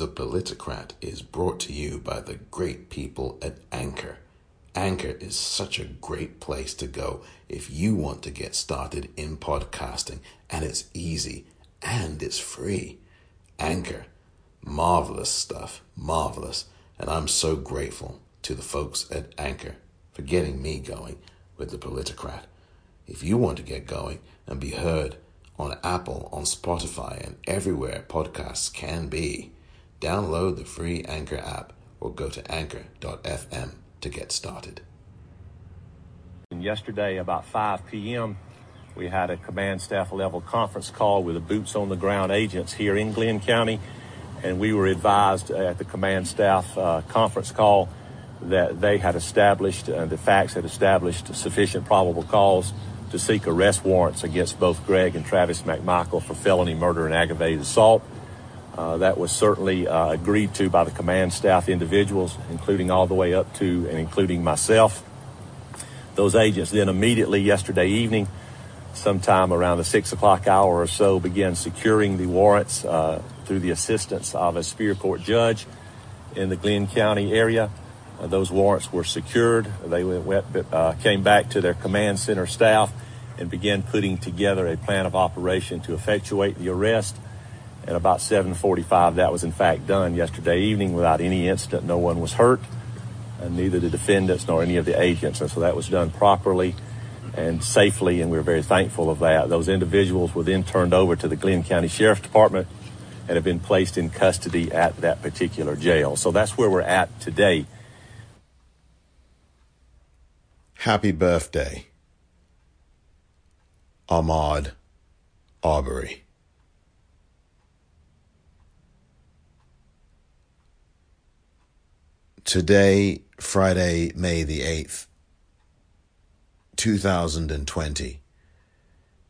The Politicrat is brought to you by the great people at Anchor. Anchor is such a great place to go if you want to get started in podcasting, and it's easy and it's free. Anchor, marvelous stuff, marvelous. And I'm so grateful to the folks at Anchor for getting me going with The Politicrat. If you want to get going and be heard on Apple, on Spotify, and everywhere podcasts can be, Download the free Anchor app or go to anchor.fm to get started. Yesterday, about 5 p.m., we had a command staff level conference call with the boots on the ground agents here in Glynn County. And we were advised at the command staff uh, conference call that they had established, uh, the facts had established sufficient probable cause to seek arrest warrants against both Greg and Travis McMichael for felony murder and aggravated assault. Uh, that was certainly uh, agreed to by the command staff individuals, including all the way up to and including myself. Those agents then immediately yesterday evening, sometime around the six o'clock hour or so, began securing the warrants uh, through the assistance of a Superior Court judge in the Glynn County area. Uh, those warrants were secured. They went, uh, came back to their command center staff and began putting together a plan of operation to effectuate the arrest at about 7:45, that was in fact done yesterday evening without any incident. No one was hurt, and neither the defendants nor any of the agents. And so that was done properly and safely, and we're very thankful of that. Those individuals were then turned over to the Glynn County Sheriff's Department and have been placed in custody at that particular jail. So that's where we're at today. Happy birthday, Ahmaud Arbery. Today, Friday, May the 8th, 2020,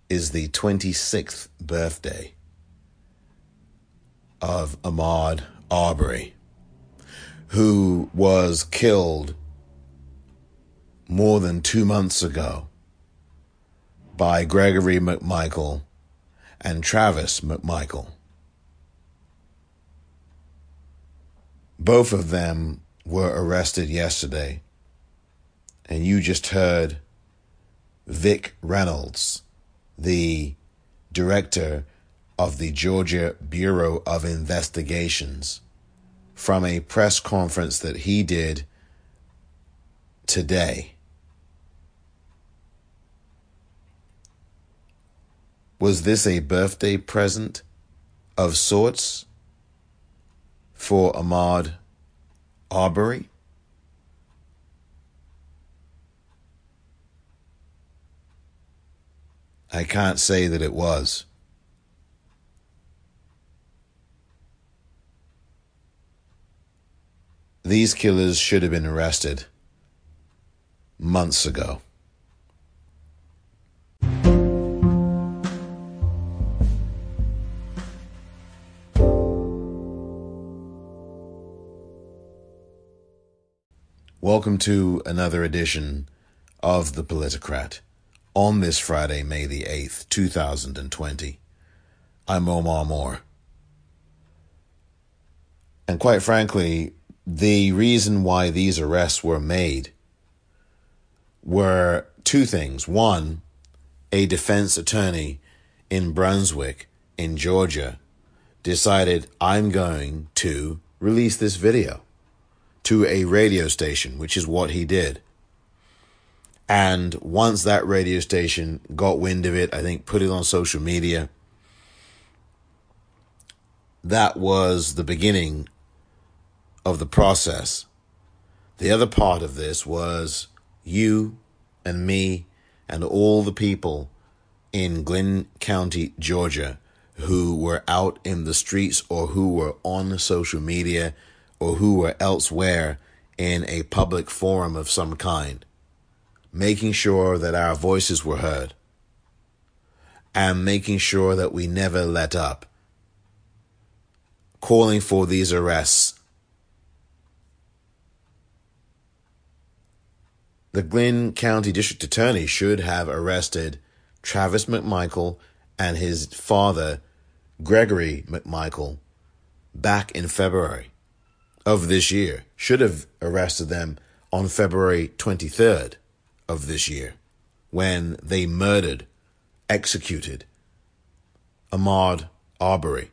is the 26th birthday of Ahmaud Arbery, who was killed more than two months ago by Gregory McMichael and Travis McMichael. Both of them were arrested yesterday, and you just heard Vic Reynolds, the director of the Georgia Bureau of Investigations, from a press conference that he did today. Was this a birthday present of sorts for Ahmaud Arbery. I can't say that it was. These killers should have been arrested months ago. Welcome to another edition of The Politicrat on this Friday, May the 8th, 2020. I'm Omar Moore. And quite frankly, the reason why these arrests were made were two things. One, a defense attorney in Brunswick, in Georgia, decided I'm going to release this video to a radio station, which is what he did. And once that radio station got wind of it, I think put it on social media, that was the beginning of the process. The other part of this was you and me and all the people in Glynn County, Georgia, who were out in the streets or who were on social media or who were elsewhere in a public forum of some kind, making sure that our voices were heard and making sure that we never let up, calling for these arrests. The Glynn County District Attorney should have arrested Travis McMichael and his father, Gregory McMichael, back in February of this year. Should have arrested them on February 23rd of this year when they murdered, executed Ahmaud Arbery.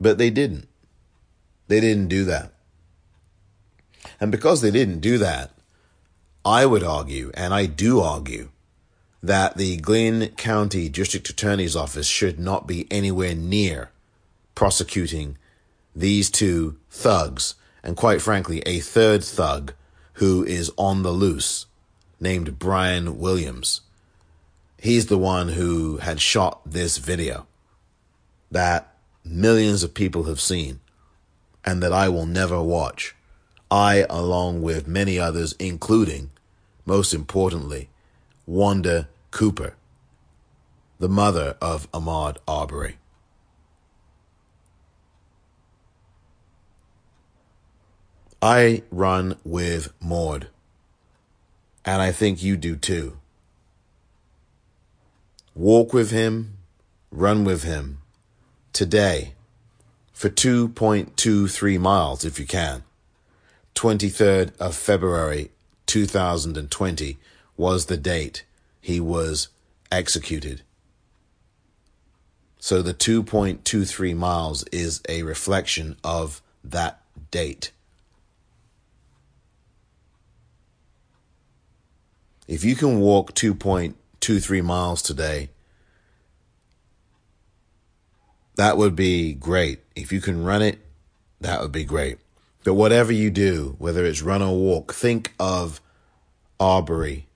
But they didn't. They didn't do that. And because they didn't do that, I would argue, and I do argue, that the Glynn County District Attorney's Office should not be anywhere near prosecuting these two thugs, and quite frankly, a third thug who is on the loose, named Brian Williams. He's the one who had shot this video that millions of people have seen and that I will never watch. I, along with many others, including, most importantly, Wanda Cooper, the mother of Ahmaud Arbery. I run with Maud, and I think you do too. Walk with him, run with him today for 2.23 miles if you can. 23rd of February 2020 was the date he was executed. So the 2.23 miles is a reflection of that date. If you can walk 2.23 miles today, that would be great. If you can run it, that would be great. But whatever you do, whether it's run or walk, think of Arbery.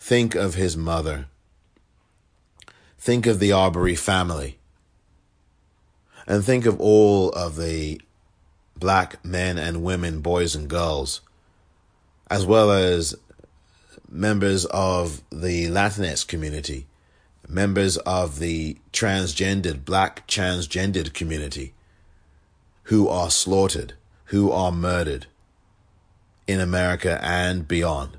Think of his mother. Think of the Arbery family. And think of all of the black men and women, boys and girls, as well as members of the Latinx community, members of the transgendered, black transgendered community who are slaughtered, who are murdered in America and beyond.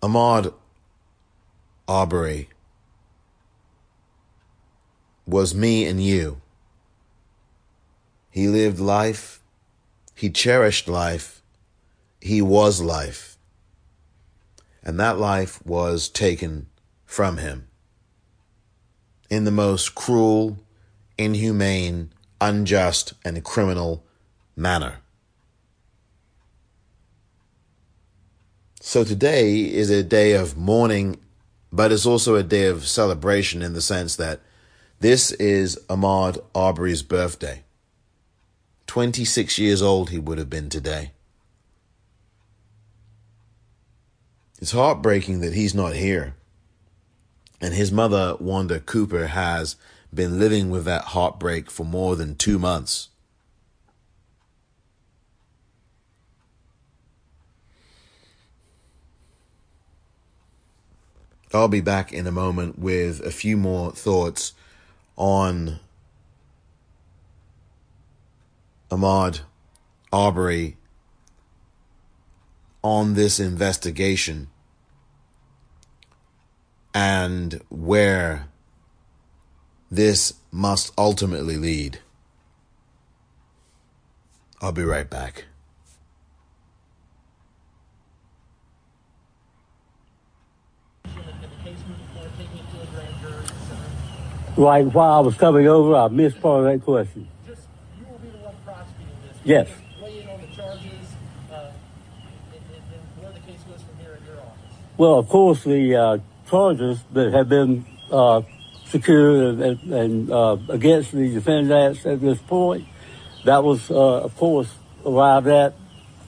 Ahmaud Arbery was me and you. He lived life he cherished life. He was life. And that life was taken from him in the most cruel, inhumane, unjust, and criminal manner. So today is a day of mourning, but it's also a day of celebration in the sense that this is Ahmaud Arbery's birthday. 26 years old he would have been today. It's heartbreaking that he's not here. And his mother, Wanda Cooper, has been living with that heartbreak for more than two months. I'll be back in a moment with a few more thoughts on Ahmaud Arbery on this investigation and where this must ultimately lead. I'll be right back. Right while I was coming over, I missed part of that question. Yes. Weigh in on the charges uh, and, and, where the case goes from here in your office. Well, of course, the uh, charges that have been uh, secured and, and uh, against the defendants at this point, that was, uh, of course, arrived at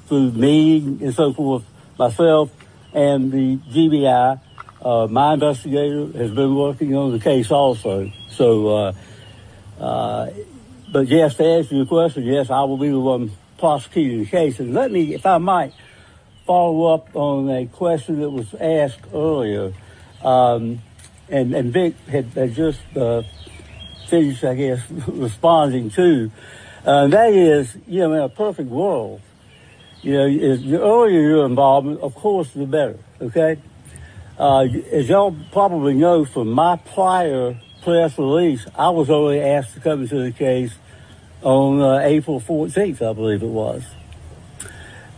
through me and so forth, myself and the GBI. Uh, my investigator has been working on the case also. So, but yes, to answer your question, yes, I will be the one prosecuting the case. And let me, if I might, follow up on a question that was asked earlier. Um, and, and Vic had, had just uh, finished, I guess, responding to. Uh, that is, you know, in a perfect world, you know, is the earlier your involvement, of course, the better, okay? uh, as y'all probably know from my prior press release, I was only asked to come into the case on uh, April 14th, I believe it was.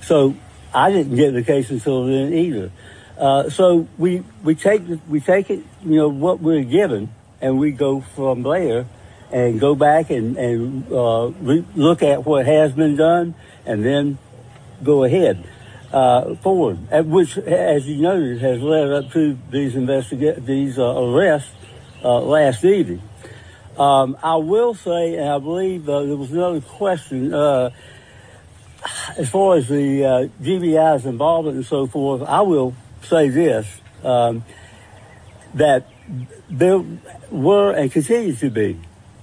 So I didn't get the case until then either. Uh, so we we take we take it, you know, what we're given, and we go from there, and go back and and uh, re- look at what has been done, and then go ahead uh, forward. Which, as you noted, has led up to these investiga- these uh, arrests uh, last evening. Um, I will say, and I believe uh, there was another question uh, as far as the uh, GBI's involvement and so forth. I will say this: um, that there were and continue to be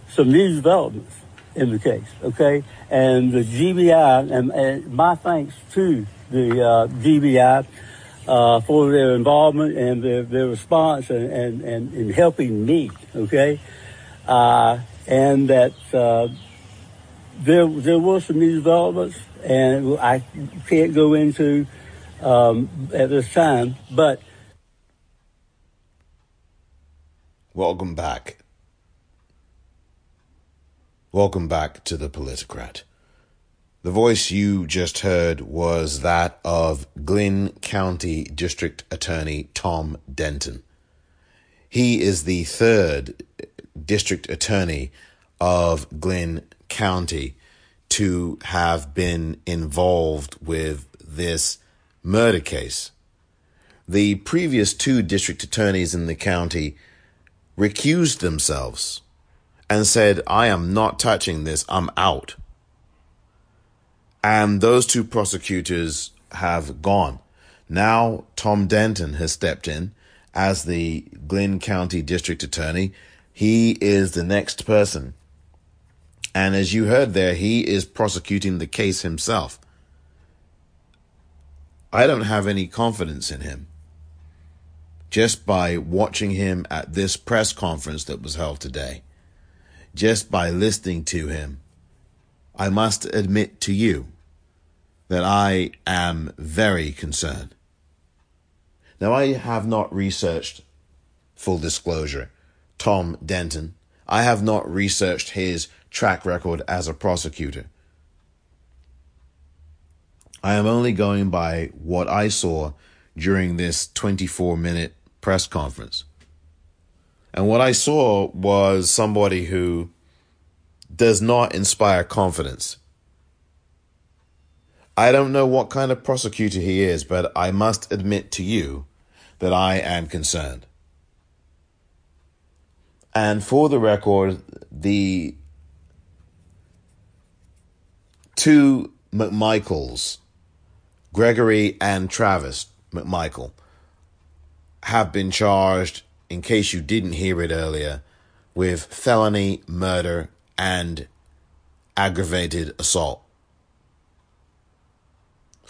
some new developments in the case. Okay, and the GBI, and, and my thanks to the uh, GBI uh, for their involvement and their, their response and, and, and in helping me, okay? Uh, and that uh, there, there were some new developments, and I can't go into um, at this time, but. Welcome back. Welcome back to the Politicrat. The voice you just heard was that of Glynn County District Attorney Tom Denton. He is the third district attorney of Glynn County to have been involved with this murder case. The previous two district attorneys in the county recused themselves and said, I am not touching this, I'm out. And those two prosecutors have gone. Now, Tom Denton has stepped in as the Glynn County District Attorney. He is the next person. And as you heard there, he is prosecuting the case himself. I don't have any confidence in him. Just by watching him at this press conference that was held today, just by listening to him, I must admit to you that I am very concerned. Now, I have not researched, full disclosure, Tom Denton. I have not researched his track record as a prosecutor. I am only going by what I saw during this 24 minute press conference. And what I saw was somebody who does not inspire confidence I don't know what kind of prosecutor he is, but I must admit to you that I am concerned. And for the record, the two McMichaels, Gregory and Travis McMichael, have been charged, in case you didn't hear it earlier, with felony murder and aggravated assault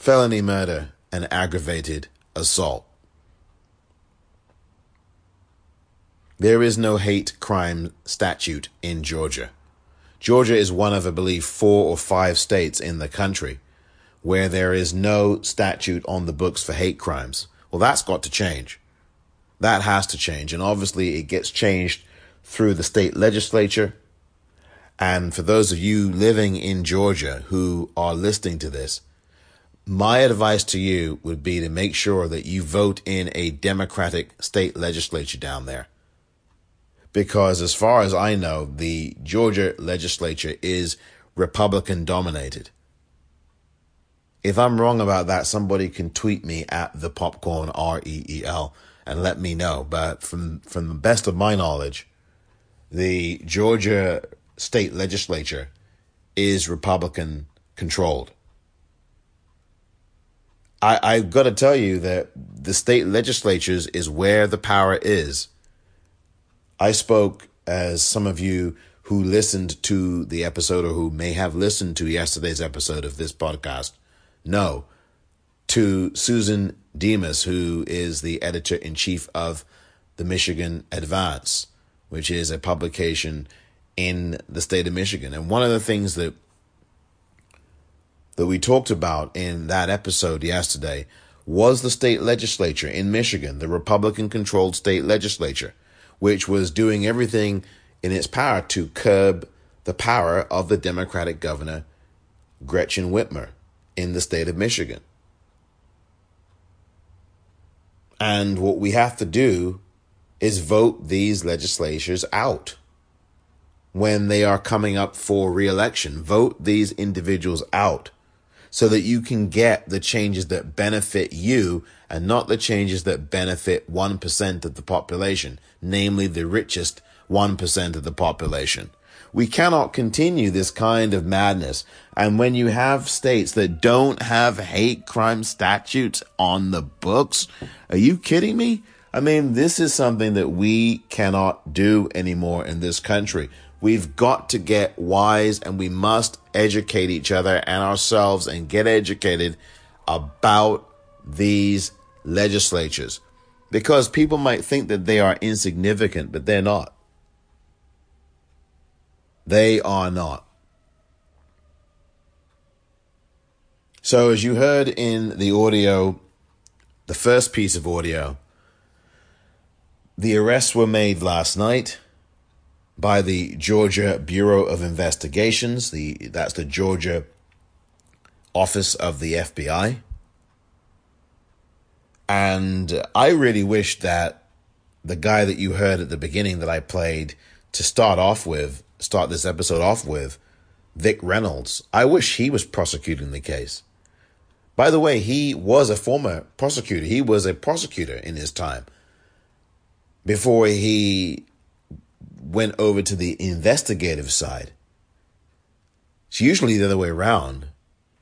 felony murder, and aggravated assault. There is no hate crime statute in Georgia. Georgia is one of, I believe, four or five states in the country where there is no statute on the books for hate crimes. Well, that's got to change. That has to change. And obviously, it gets changed through the state legislature. And for those of you living in Georgia who are listening to this, my advice to you would be to make sure that you vote in a Democratic state legislature down there. Because as far as I know, the Georgia legislature is Republican dominated. If I'm wrong about that, somebody can tweet me at the popcorn R E E L and let me know. But from from the best of my knowledge, the Georgia state legislature is Republican controlled. I, I've got to tell you that the state legislatures is where the power is. I spoke as some of you who listened to the episode or who may have listened to yesterday's episode of this podcast know to Susan Demas, who is the editor in chief of the Michigan Advance, which is a publication in the state of Michigan. And one of the things that that we talked about in that episode yesterday was the state legislature in Michigan, the Republican controlled state legislature, which was doing everything in its power to curb the power of the Democratic governor, Gretchen Whitmer, in the state of Michigan. And what we have to do is vote these legislatures out when they are coming up for reelection. Vote these individuals out so that you can get the changes that benefit you and not the changes that benefit 1% of the population, namely the richest 1% of the population. We cannot continue this kind of madness. And when you have states that don't have hate crime statutes on the books, are you kidding me? I mean, this is something that we cannot do anymore in this country. We've got to get wise and we must educate each other and ourselves and get educated about these legislatures. Because people might think that they are insignificant, but they're not. They are not. So, as you heard in the audio, the first piece of audio, the arrests were made last night by the Georgia Bureau of Investigations. The that's the Georgia office of the FBI. And I really wish that the guy that you heard at the beginning that I played to start off with, start this episode off with, Vic Reynolds, I wish he was prosecuting the case. By the way, he was a former prosecutor. He was a prosecutor in his time before he went over to the investigative side. It's usually the other way around.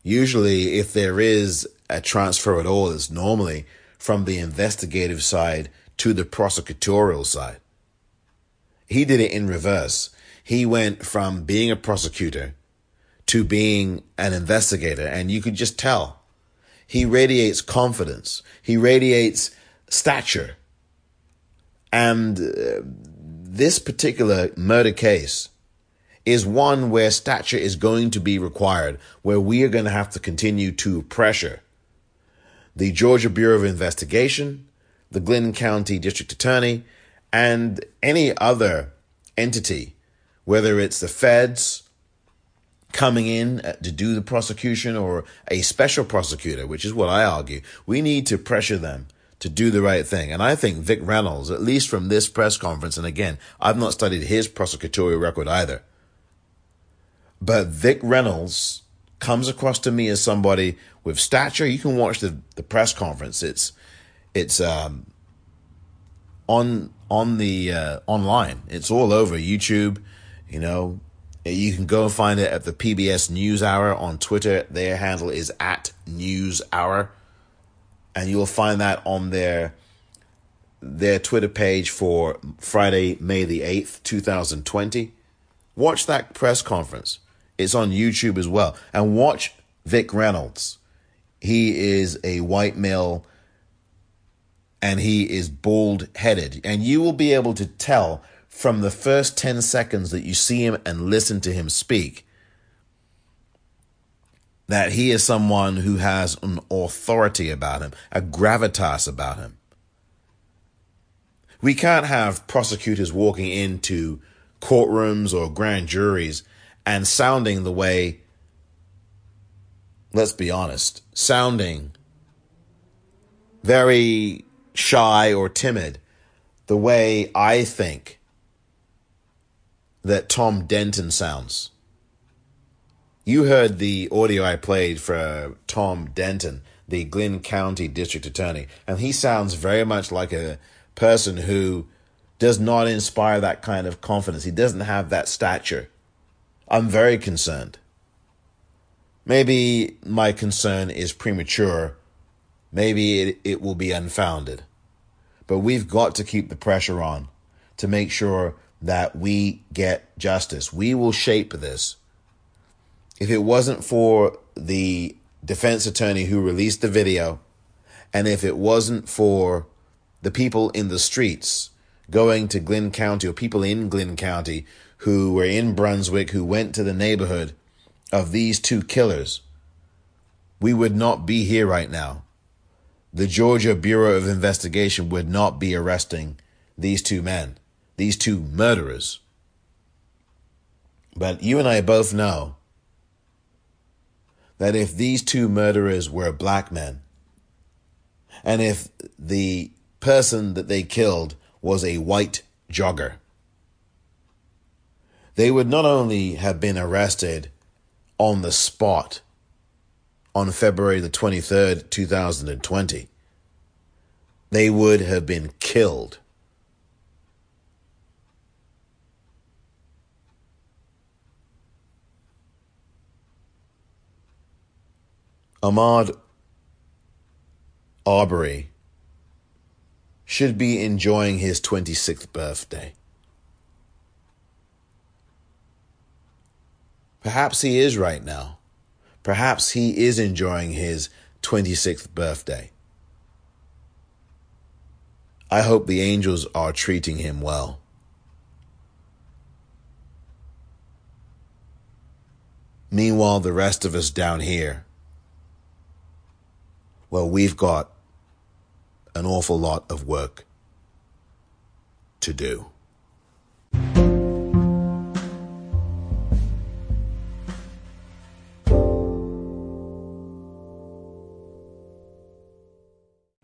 Usually, if there is a transfer at all, it's normally from the investigative side to the prosecutorial side. He did it in reverse. He went from being a prosecutor to being an investigator, and you could just tell. He radiates confidence. He radiates stature. And uh, this particular murder case is one where stature is going to be required, where we are going to have to continue to pressure the Georgia Bureau of Investigation, the Glynn County District Attorney, and any other entity, whether it's the feds coming in uh, to do the prosecution or a special prosecutor, which is what I argue. We need to pressure them to do the right thing. And I think Vic Reynolds, at least from this press conference, and again, I've not studied his prosecutorial record either, but Vic Reynolds comes across to me as somebody with stature. You can watch the, the press conference. It's, it's, um, on, on the, uh, online. It's all over YouTube. You know, you can go and find it at the PBS News Hour on Twitter. Their handle is at News Hour and you will find that on their their Twitter page for Friday, May the 8th, 2020. Watch that press conference. It's on YouTube as well. And watch Vic Reynolds. He is a white male and he is bald headed. And you will be able to tell from the first 10 seconds that you see him and listen to him speak that he is someone who has an authority about him, a gravitas about him. We can't have prosecutors walking into courtrooms or grand juries and sounding the way, let's be honest, sounding very shy or timid, the way I think that Tom Denton sounds. You heard the audio I played for uh, Tom Denton, the Glynn County District Attorney, and he sounds very much like a person who does not inspire that kind of confidence. He doesn't have that stature. I'm very concerned. Maybe my concern is premature. Maybe it, it will be unfounded. But we've got to keep the pressure on to make sure that we get justice. We will shape this if it wasn't for the defense attorney who released the video, and if it wasn't for the people in the streets going to Glynn County or people in Glynn County who were in Brunswick who went to the neighborhood of these two killers, we would not be here right now. the Georgia Bureau of Investigation would not be arresting these two men, these two murderers. But you and I both know that if these two murderers were black men, and if the person that they killed was a white jogger, they would not only have been arrested on the spot on February the 23rd, 2020, they would have been killed. Ahmaud Arbery should be enjoying his 26th birthday. Perhaps he is right now. Perhaps he is enjoying his 26th birthday. I hope the angels are treating him well. Meanwhile, the rest of us down here, well, we've got an awful lot of work to do.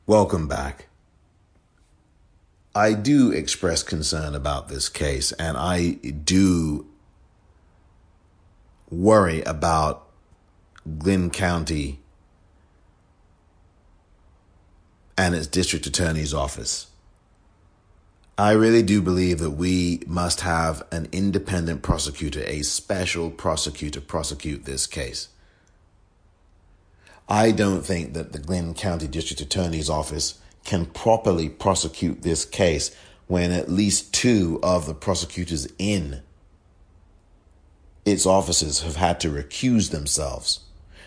Welcome back. I do express concern about this case, and I do worry about Glynn County and its district attorney's office. I really do believe that we must have an independent prosecutor, a special prosecutor, prosecute this case. I don't think that the Glynn County District Attorney's Office can properly prosecute this case when at least two of the prosecutors in its offices have had to recuse themselves.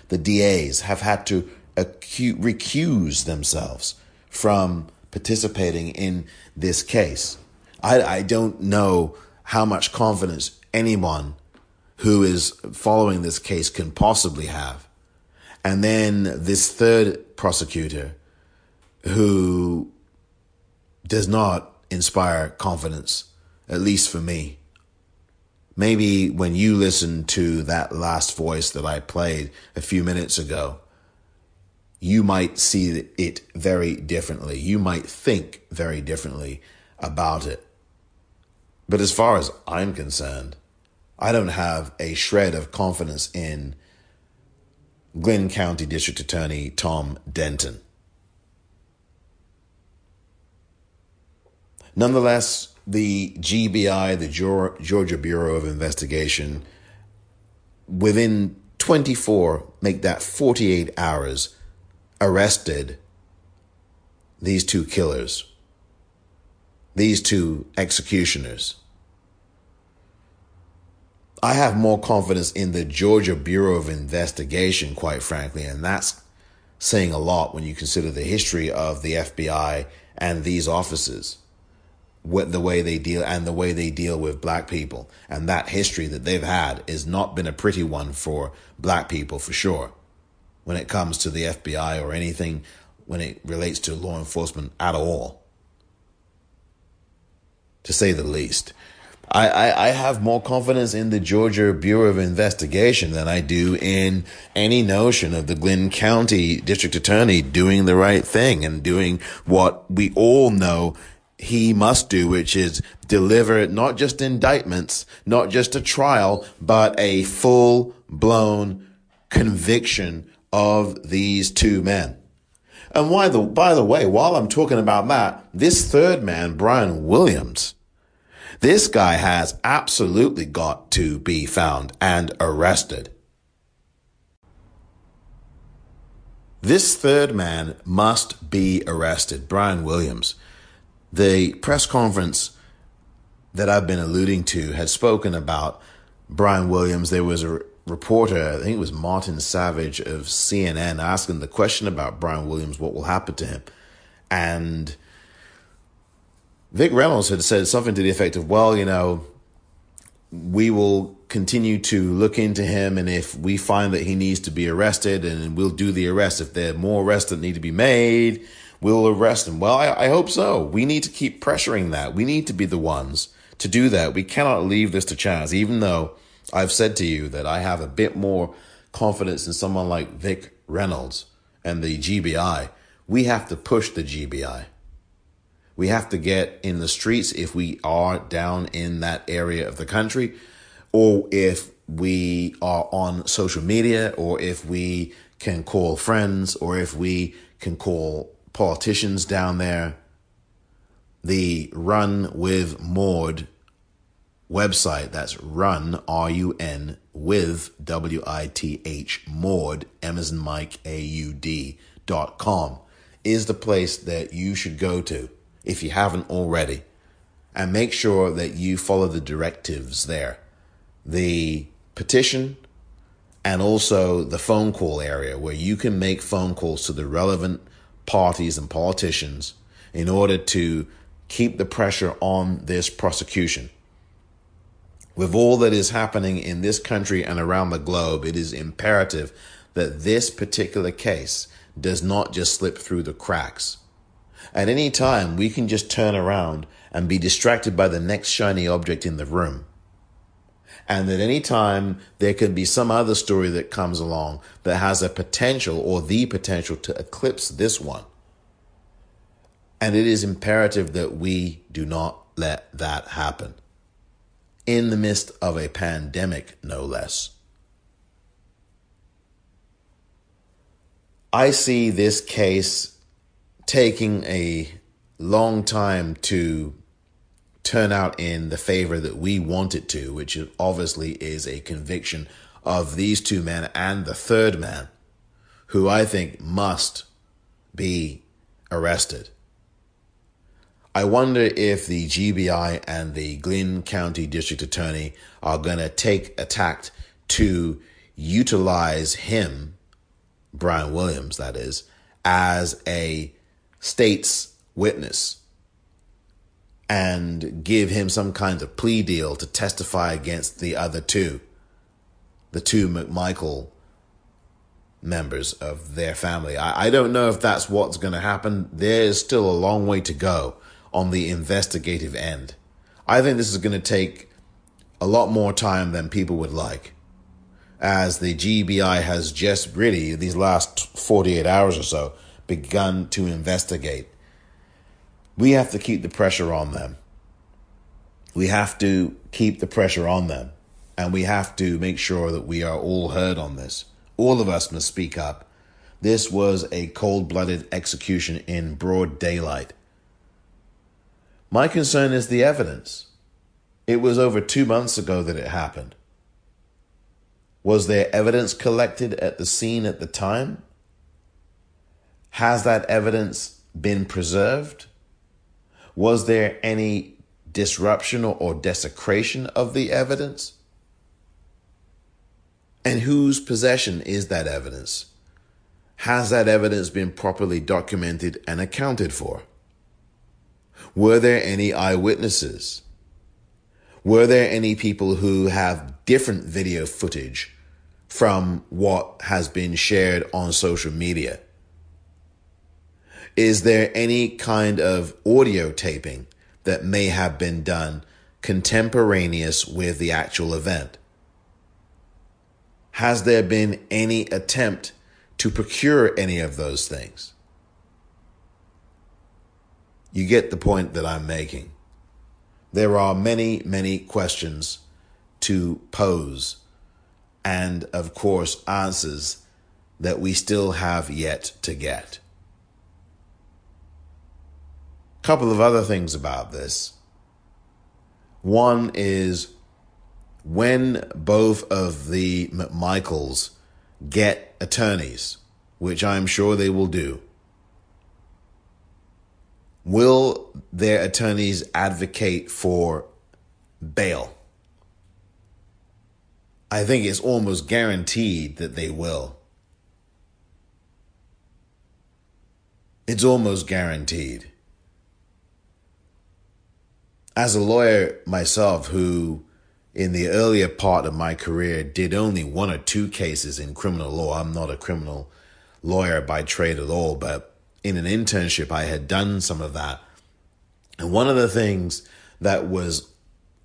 The DAs have had to acu- recuse themselves from participating in this case. I, I don't know how much confidence anyone who is following this case can possibly have and then this third prosecutor who does not inspire confidence, at least for me. Maybe when you listen to that last voice that I played a few minutes ago, you might see it very differently. You might think very differently about it. But as far as I'm concerned, I don't have a shred of confidence in Glynn County District Attorney Tom Denton. Nonetheless, the GBI, the Georgia Bureau of Investigation, within 24, make that 48 hours, arrested these two killers, these two executioners. I have more confidence in the Georgia Bureau of Investigation, quite frankly, and that's saying a lot when you consider the history of the FBI and these offices, what the way they deal and the way they deal with black people, and that history that they've had has not been a pretty one for black people for sure. When it comes to the FBI or anything when it relates to law enforcement at all, to say the least. I, I, I have more confidence in the Georgia Bureau of Investigation than I do in any notion of the Glynn County District Attorney doing the right thing and doing what we all know he must do, which is deliver not just indictments, not just a trial, but a full blown conviction of these two men. And why the, by the way, while I'm talking about that, this third man, Brian Williams, this guy has absolutely got to be found and arrested. This third man must be arrested, Brian Williams. The press conference that I've been alluding to had spoken about Brian Williams. There was a reporter, I think it was Martin Savidge of CNN, asking the question about Brian Williams, what will happen to him? And Vic Reynolds had said something to the effect of, well, you know, we will continue to look into him. And if we find that he needs to be arrested, and we'll do the arrest. If there are more arrests that need to be made, we'll arrest him. Well, I, I hope so. We need to keep pressuring that. We need to be the ones to do that. We cannot leave this to chance, even though I've said to you that I have a bit more confidence in someone like Vic Reynolds and the GBI. We have to push the GBI. We have to get in the streets if we are down in that area of the country, or if we are on social media, or if we can call friends, or if we can call politicians down there. The Run with Maud website, that's run, R U N, with W I T H, Maud, Amazon Mike, A U D, dot com, is the place that you should go to if you haven't already. And make sure that you follow the directives there. The petition and also the phone call area where you can make phone calls to the relevant parties and politicians in order to keep the pressure on this prosecution. With all that is happening in this country and around the globe, it is imperative that this particular case does not just slip through the cracks. At any time, we can just turn around and be distracted by the next shiny object in the room. And at any time, there can be some other story that comes along that has a potential or the potential to eclipse this one. And it is imperative that we do not let that happen. In the midst of a pandemic, no less. I see this case taking a long time to turn out in the favor that we want it to, which obviously is a conviction of these two men and the third man, who I think must be arrested. I wonder if the GBI and the Glynn County District Attorney are going to take a tact to utilize him, Brian Williams, that is, as a state's witness and give him some kind of plea deal to testify against the other two, the two McMichael members of their family. I, I don't know if that's what's going to happen. There's still a long way to go on the investigative end. I think this is going to take a lot more time than people would like, as the GBI has just really, these last 48 hours or so, begun to investigate. We have to keep the pressure on them. We have to keep the pressure on them. And we have to make sure that we are all heard on this. All of us must speak up. This was a cold blooded execution in broad daylight. My concern is the evidence. It was over two months ago that it happened. Was there evidence collected at the scene at the time? Has that evidence been preserved? Was there any disruption or desecration of the evidence? And whose possession is that evidence? Has that evidence been properly documented and accounted for? Were there any eyewitnesses? Were there any people who have different video footage from what has been shared on social media? Is there any kind of audio taping that may have been done contemporaneous with the actual event? Has there been any attempt to procure any of those things? You get the point that I'm making. There are many, many questions to pose, and of course, answers that we still have yet to get couple of other things about this. One is when both of the McMichaels get attorneys, which I'm sure they will do, will their attorneys advocate for bail? I think it's almost guaranteed that they will. It's almost guaranteed as a lawyer myself who in the earlier part of my career, did only one or two cases in criminal law. I'm not a criminal lawyer by trade at all, but in an internship, I had done some of that. And one of the things that was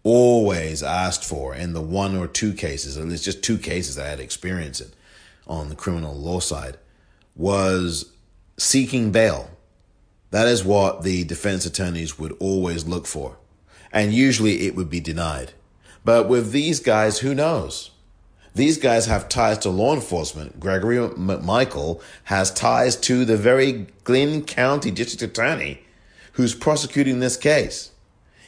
always asked for in the one or two cases, and it's just two cases I had experience in on the criminal law side, was seeking bail. That is what the defense attorneys would always look for. And usually it would be denied. But with these guys, who knows? These guys have ties to law enforcement. Gregory McMichael has ties to the very Glynn County District Attorney who's prosecuting this case.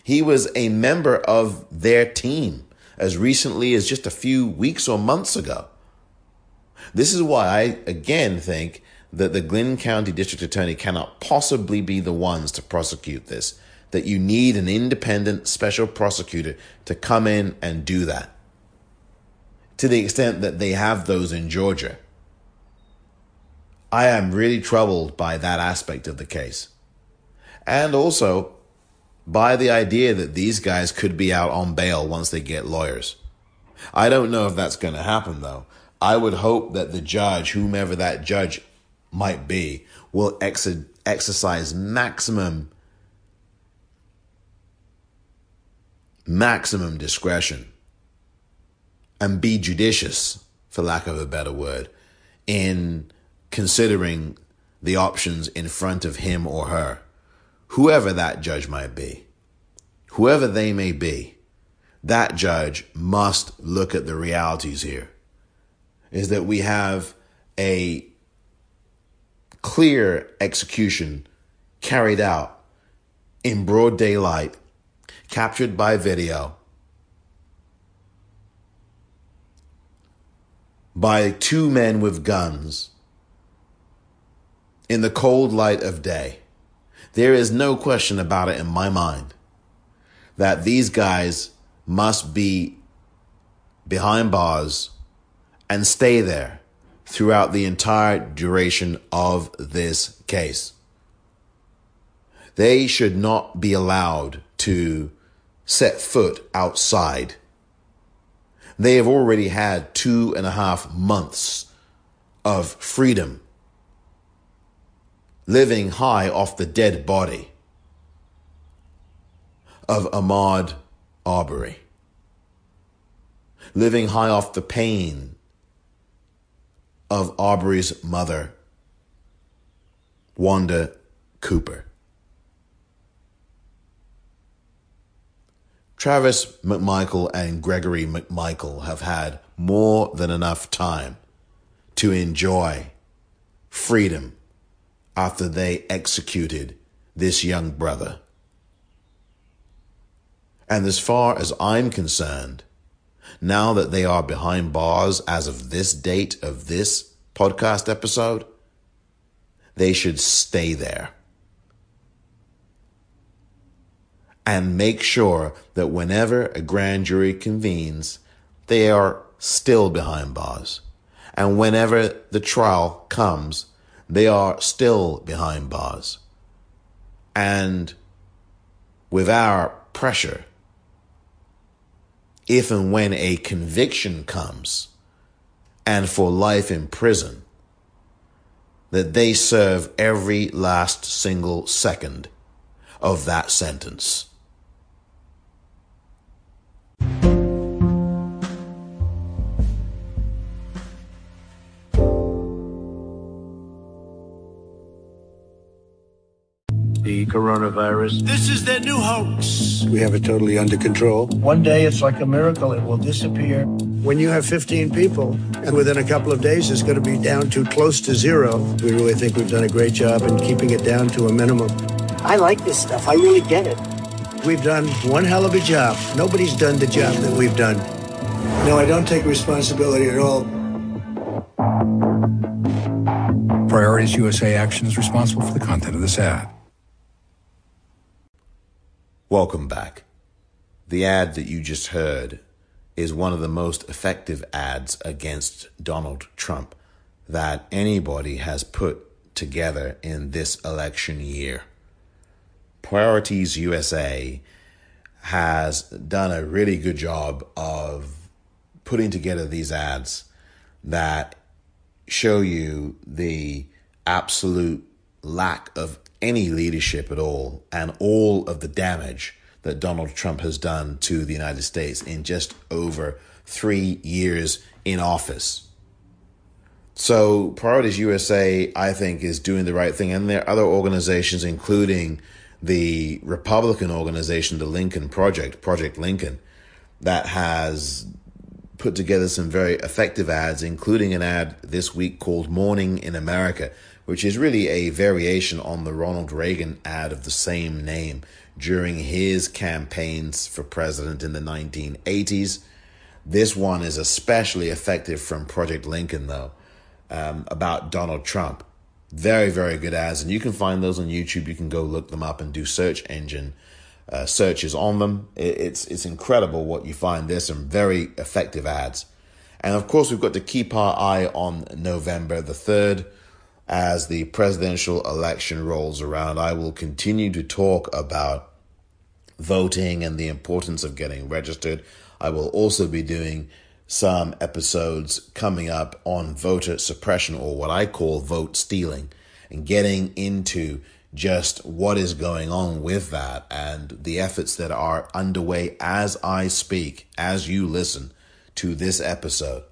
He was a member of their team as recently as just a few weeks or months ago. This is why I again think that the Glynn County District Attorney cannot possibly be the ones to prosecute this, that you need an independent special prosecutor to come in and do that to the extent that they have those in Georgia. I am really troubled by that aspect of the case. And also by the idea that these guys could be out on bail once they get lawyers. I don't know if that's going to happen though. I would hope that the judge, whomever that judge might be, will ex- exercise maximum maximum discretion and be judicious, for lack of a better word, in considering the options in front of him or her, whoever that judge might be, whoever they may be, that judge must look at the realities here. Is that we have a clear execution carried out in broad daylight, captured by video, by two men with guns in the cold light of day. There is no question about it in my mind that these guys must be behind bars and stay there throughout the entire duration of this case. They should not be allowed to set foot outside they have already had two and a half months of freedom, living high off the dead body of Ahmaud Arbery, living high off the pain of Arbery's mother, Wanda Cooper. Travis McMichael and Gregory McMichael have had more than enough time to enjoy freedom after they executed this young brother. And as far as I'm concerned, now that they are behind bars as of this date of this podcast episode, they should stay there. And make sure that whenever a grand jury convenes, they are still behind bars. And whenever the trial comes, they are still behind bars. And with our pressure, if and when a conviction comes and for life in prison, that they serve every last single second of that sentence. The coronavirus. This is their new hoax. We have it totally under control. One day it's like a miracle, it will disappear. When you have 15 people, and within a couple of days it's going to be down to close to zero, we really think we've done a great job in keeping it down to a minimum. I like this stuff. I really get it. We've done one hell of a job. Nobody's done the job that we've done. No, I don't take responsibility at all. Priorities USA Action is responsible for the content of this ad. Welcome back. The ad that you just heard is one of the most effective ads against Donald Trump that anybody has put together in this election year. Priorities USA has done a really good job of putting together these ads that show you the absolute lack of any leadership at all and all of the damage that Donald Trump has done to the United States in just over three years in office. So, Priorities USA, I think, is doing the right thing. And there are other organizations, including the Republican organization, the Lincoln Project, Project Lincoln, that has put together some very effective ads, including an ad this week called Morning in America, which is really a variation on the Ronald Reagan ad of the same name during his campaigns for president in the 1980s. This one is especially effective from Project Lincoln, though, um, about Donald Trump. Very, very good ads. And you can find those on YouTube. You can go look them up and do search engine uh, searches on them. It, it's, it's incredible what you find. There's some very effective ads. And of course, we've got to keep our eye on November the 3rd as the presidential election rolls around. I will continue to talk about voting and the importance of getting registered. I will also be doing some episodes coming up on voter suppression or what I call vote stealing and getting into just what is going on with that and the efforts that are underway as I speak, as you listen to this episode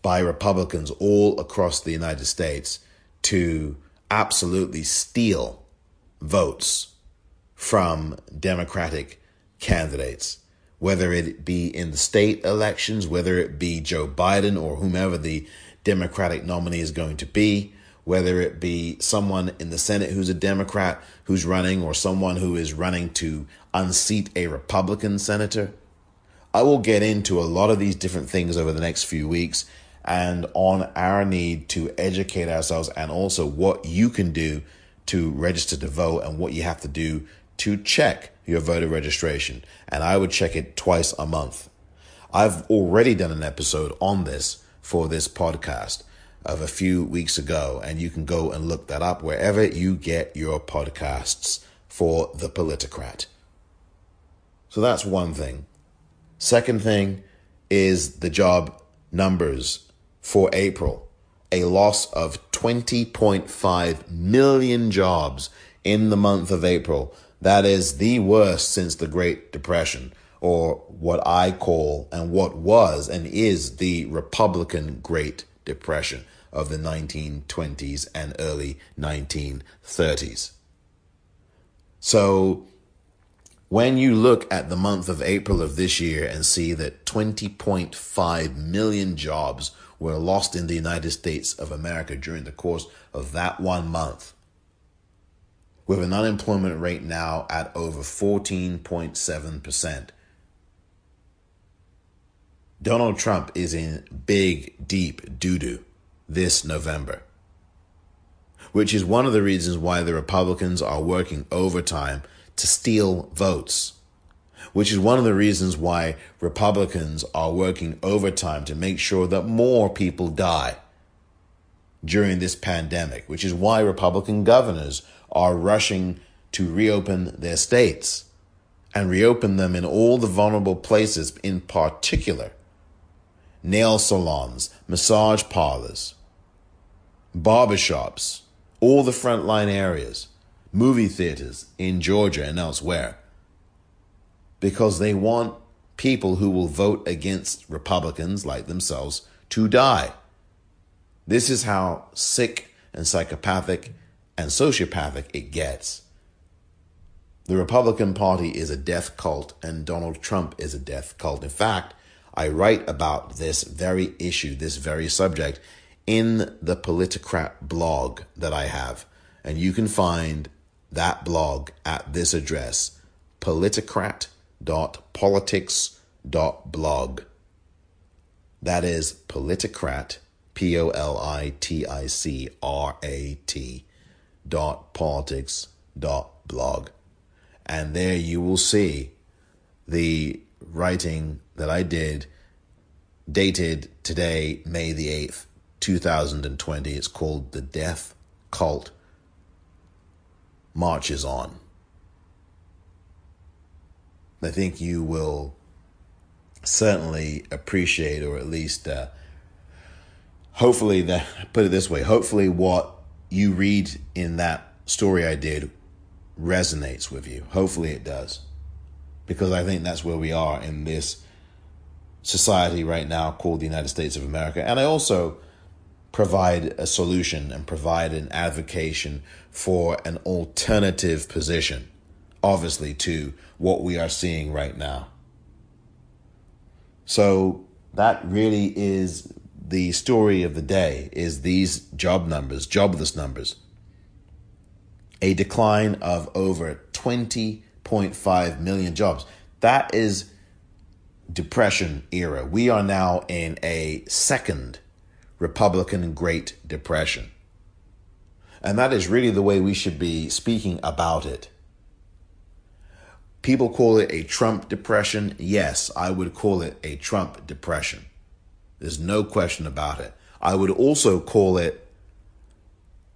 by Republicans all across the United States to absolutely steal votes from Democratic candidates, whether it be in the state elections, whether it be Joe Biden or whomever the Democratic nominee is going to be, whether it be someone in the Senate who's a Democrat who's running or someone who is running to unseat a Republican senator. I will get into a lot of these different things over the next few weeks and on our need to educate ourselves and also what you can do to register to vote and what you have to do to check your voter registration. And I would check it twice a month. I've already done an episode on this for this podcast of a few weeks ago, and you can go and look that up wherever you get your podcasts for The Politicrat. So that's one thing. Second thing is the job numbers for April, a loss of 20.5 million jobs in the month of April. That is the worst since the Great Depression, or what I call and what was and is the Republican Great Depression of the 1920s and early 1930s. So, when you look at the month of April of this year and see that 20.5 million jobs were lost in the United States of America during the course of that one month. With an unemployment rate now at over 14.7%. Donald Trump is in big, deep doo doo this November, which is one of the reasons why the Republicans are working overtime to steal votes which is one of the reasons why Republicans are working overtime to make sure that more people die during this pandemic, which is why Republican governors are rushing to reopen their states and reopen them in all the vulnerable places, in particular nail salons, massage parlors, barbershops, all the frontline areas, movie theaters in Georgia and elsewhere because they want people who will vote against Republicans like themselves to die. This is how sick and psychopathic and sociopathic it gets. The Republican Party is a death cult, and Donald Trump is a death cult. In fact, I write about this very issue, this very subject, in the Politicrat blog that I have. And you can find that blog at this address, politicrat.com politics.blog. That is politicrat, P O L I T I C R A T, blog. And there you will see the writing that I did dated today, May the 8th, 2020. It's called The Death Cult Marches On. I think you will certainly appreciate, or at least uh, hopefully, that put it this way, hopefully, what you read in that story I did resonates with you. Hopefully, it does. Because I think that's where we are in this society right now called the United States of America. And I also provide a solution and provide an advocacy for an alternative position, obviously, to what we are seeing right now. So that really is the story of the day is these job numbers, jobless numbers. A decline of over 20.5 million jobs. That is depression era. We are now in a second Republican Great Depression. And that is really the way we should be speaking about it. People call it a Trump depression. Yes, I would call it a Trump depression. There's no question about it. I would also call it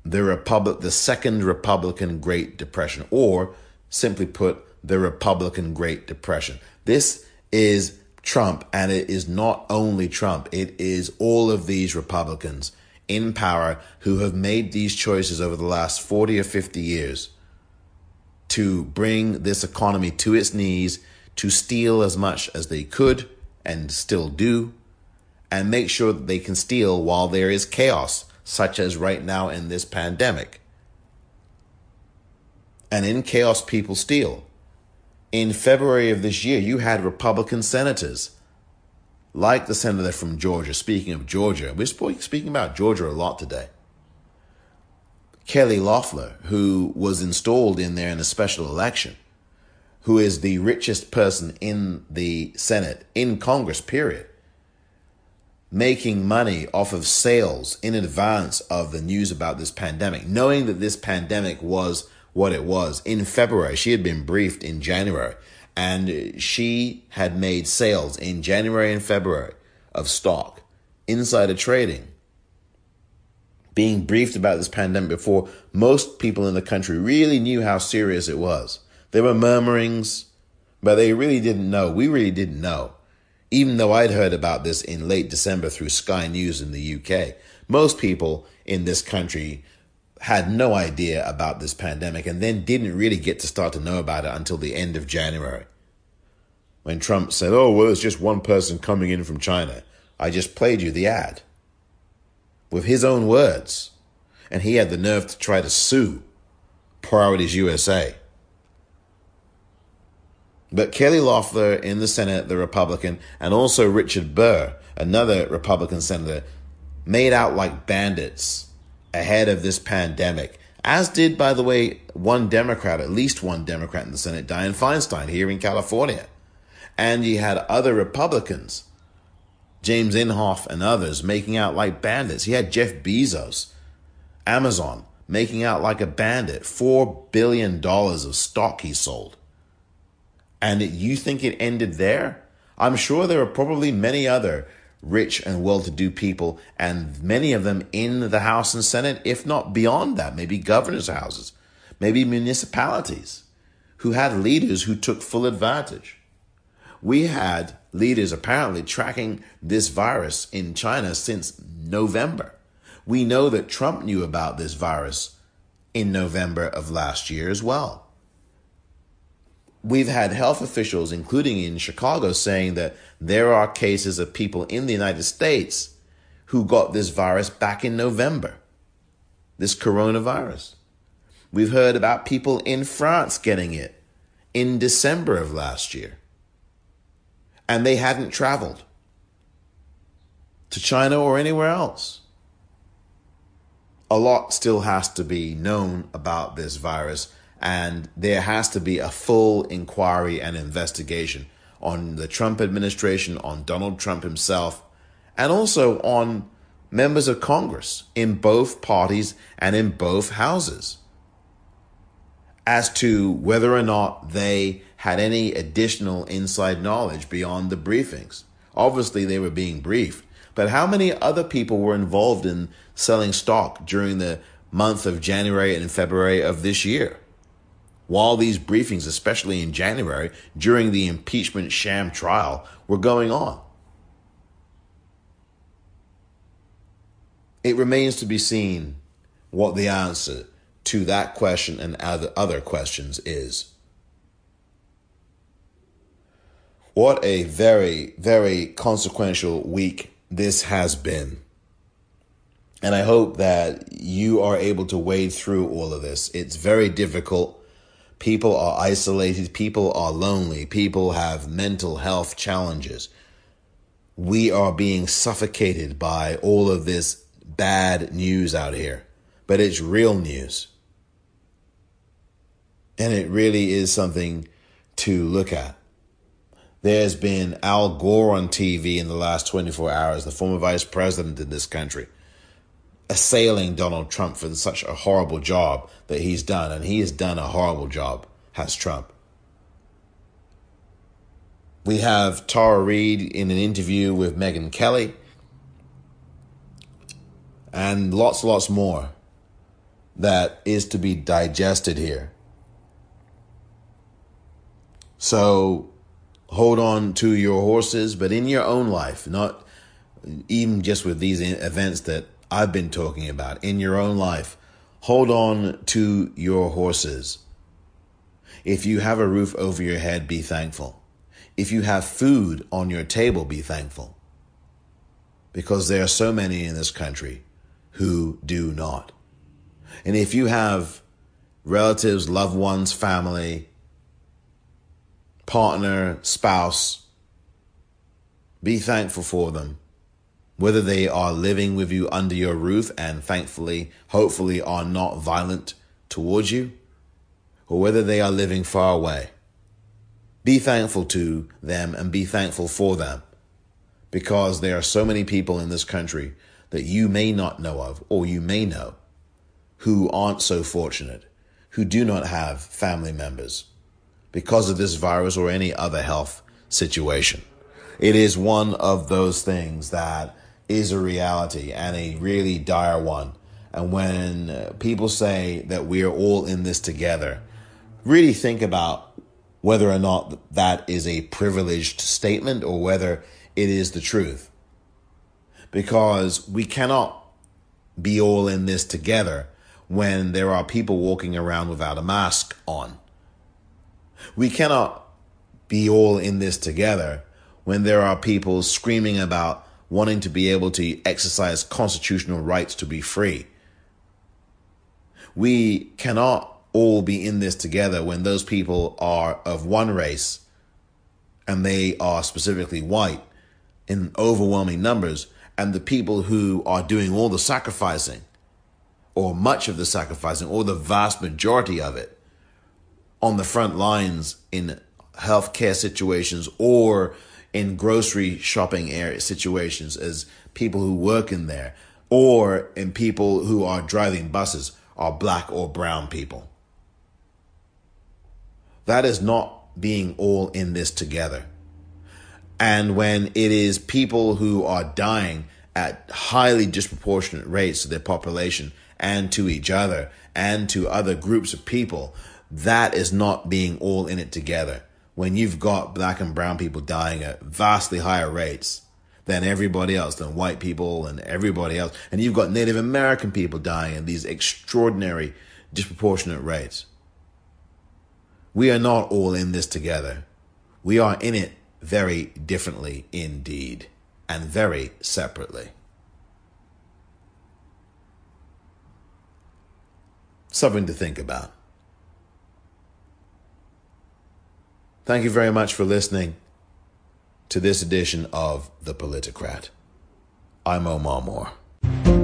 the Republic, the second Republican Great Depression, or simply put, the Republican Great Depression. This is Trump, and it is not only Trump, it is all of these Republicans in power who have made these choices over the last 40 or 50 years to bring this economy to its knees, to steal as much as they could and still do, and make sure that they can steal while there is chaos, such as right now in this pandemic. And in chaos, people steal. In February of this year, you had Republican senators, like the senator from Georgia. Speaking of Georgia, we're speaking about Georgia a lot today. Kelly Loeffler, who was installed in there in a special election, who is the richest person in the Senate, in Congress, period, making money off of sales in advance of the news about this pandemic, knowing that this pandemic was what it was in February. She had been briefed in January and she had made sales in January and February of stock, insider trading, being briefed about this pandemic before most people in the country really knew how serious it was. There were murmurings, but they really didn't know. We really didn't know. Even though I'd heard about this in late December through Sky News in the UK, most people in this country had no idea about this pandemic and then didn't really get to start to know about it until the end of January. When Trump said, Oh, well, it's just one person coming in from China. I just played you the ad with his own words. And he had the nerve to try to sue Priorities USA. But Kelly Loeffler in the Senate, the Republican, and also Richard Burr, another Republican senator, made out like bandits ahead of this pandemic, as did, by the way, one Democrat, at least one Democrat in the Senate, Dianne Feinstein, here in California. And you had other Republicans, James Inhofe and others, making out like bandits. He had Jeff Bezos, Amazon, making out like a bandit, $4 billion of stock he sold. And you think it ended there? I'm sure there are probably many other rich and well to do people, and many of them in the House and Senate, if not beyond that, maybe governor's houses, maybe municipalities, who had leaders who took full advantage. We had leaders apparently tracking this virus in China since November. We know that Trump knew about this virus in November of last year as well we've had health officials, including in Chicago, saying that there are cases of people in the United States who got this virus back in November, this coronavirus. We've heard about people in France getting it in December of last year, and they hadn't traveled to China or anywhere else. A lot still has to be known about this virus and there has to be a full inquiry and investigation on the Trump administration, on Donald Trump himself, and also on members of Congress in both parties and in both houses as to whether or not they had any additional inside knowledge beyond the briefings. Obviously, they were being briefed, but how many other people were involved in selling stock during the month of January and February of this year? While these briefings, especially in January, during the impeachment sham trial, were going on. It remains to be seen what the answer to that question and other questions is. What a very, very consequential week this has been. And I hope that you are able to wade through all of this. It's very difficult. People are isolated. People are lonely. People have mental health challenges. We are being suffocated by all of this bad news out here, but it's real news. And it really is something to look at. There's been Al Gore on TV in the last 24 hours, the former vice president in this country, assailing Donald Trump for such a horrible job that he's done. And he has done a horrible job, has Trump. We have Tara Reade in an interview with Megyn Kelly, and lots, lots more that is to be digested here. So hold on to your horses, but in your own life, not even just with these events that I've been talking about, in your own life, hold on to your horses. If you have a roof over your head, be thankful. If you have food on your table, be thankful. Because there are so many in this country who do not. And if you have relatives, loved ones, family, partner, spouse, be thankful for them. Whether they are living with you under your roof and thankfully, hopefully, are not violent towards you, or whether they are living far away. Be thankful to them and be thankful for them because there are so many people in this country that you may not know of or you may know who aren't so fortunate, who do not have family members because of this virus or any other health situation. It is one of those things that is a reality and a really dire one. And when uh, people say that we are all in this together, really think about whether or not that is a privileged statement or whether it is the truth. Because we cannot be all in this together when there are people walking around without a mask on. We cannot be all in this together when there are people screaming about wanting to be able to exercise constitutional rights to be free. We cannot all be in this together when those people are of one race and they are specifically white in overwhelming numbers, and the people who are doing all the sacrificing, or much of the sacrificing, or the vast majority of it, on the front lines in healthcare situations or in grocery shopping area situations as people who work in there or in people who are driving buses are black or brown people. That is not being all in this together. And when it is people who are dying at highly disproportionate rates to their population and to each other and to other groups of people, that is not being all in it together. When you've got black and brown people dying at vastly higher rates than everybody else, than white people and everybody else, and you've got Native American people dying at these extraordinary, disproportionate rates. We are not all in this together. We are in it very differently indeed, and very separately. Something to think about. Thank you very much for listening to this edition of The Politicrat. I'm Omar Moore.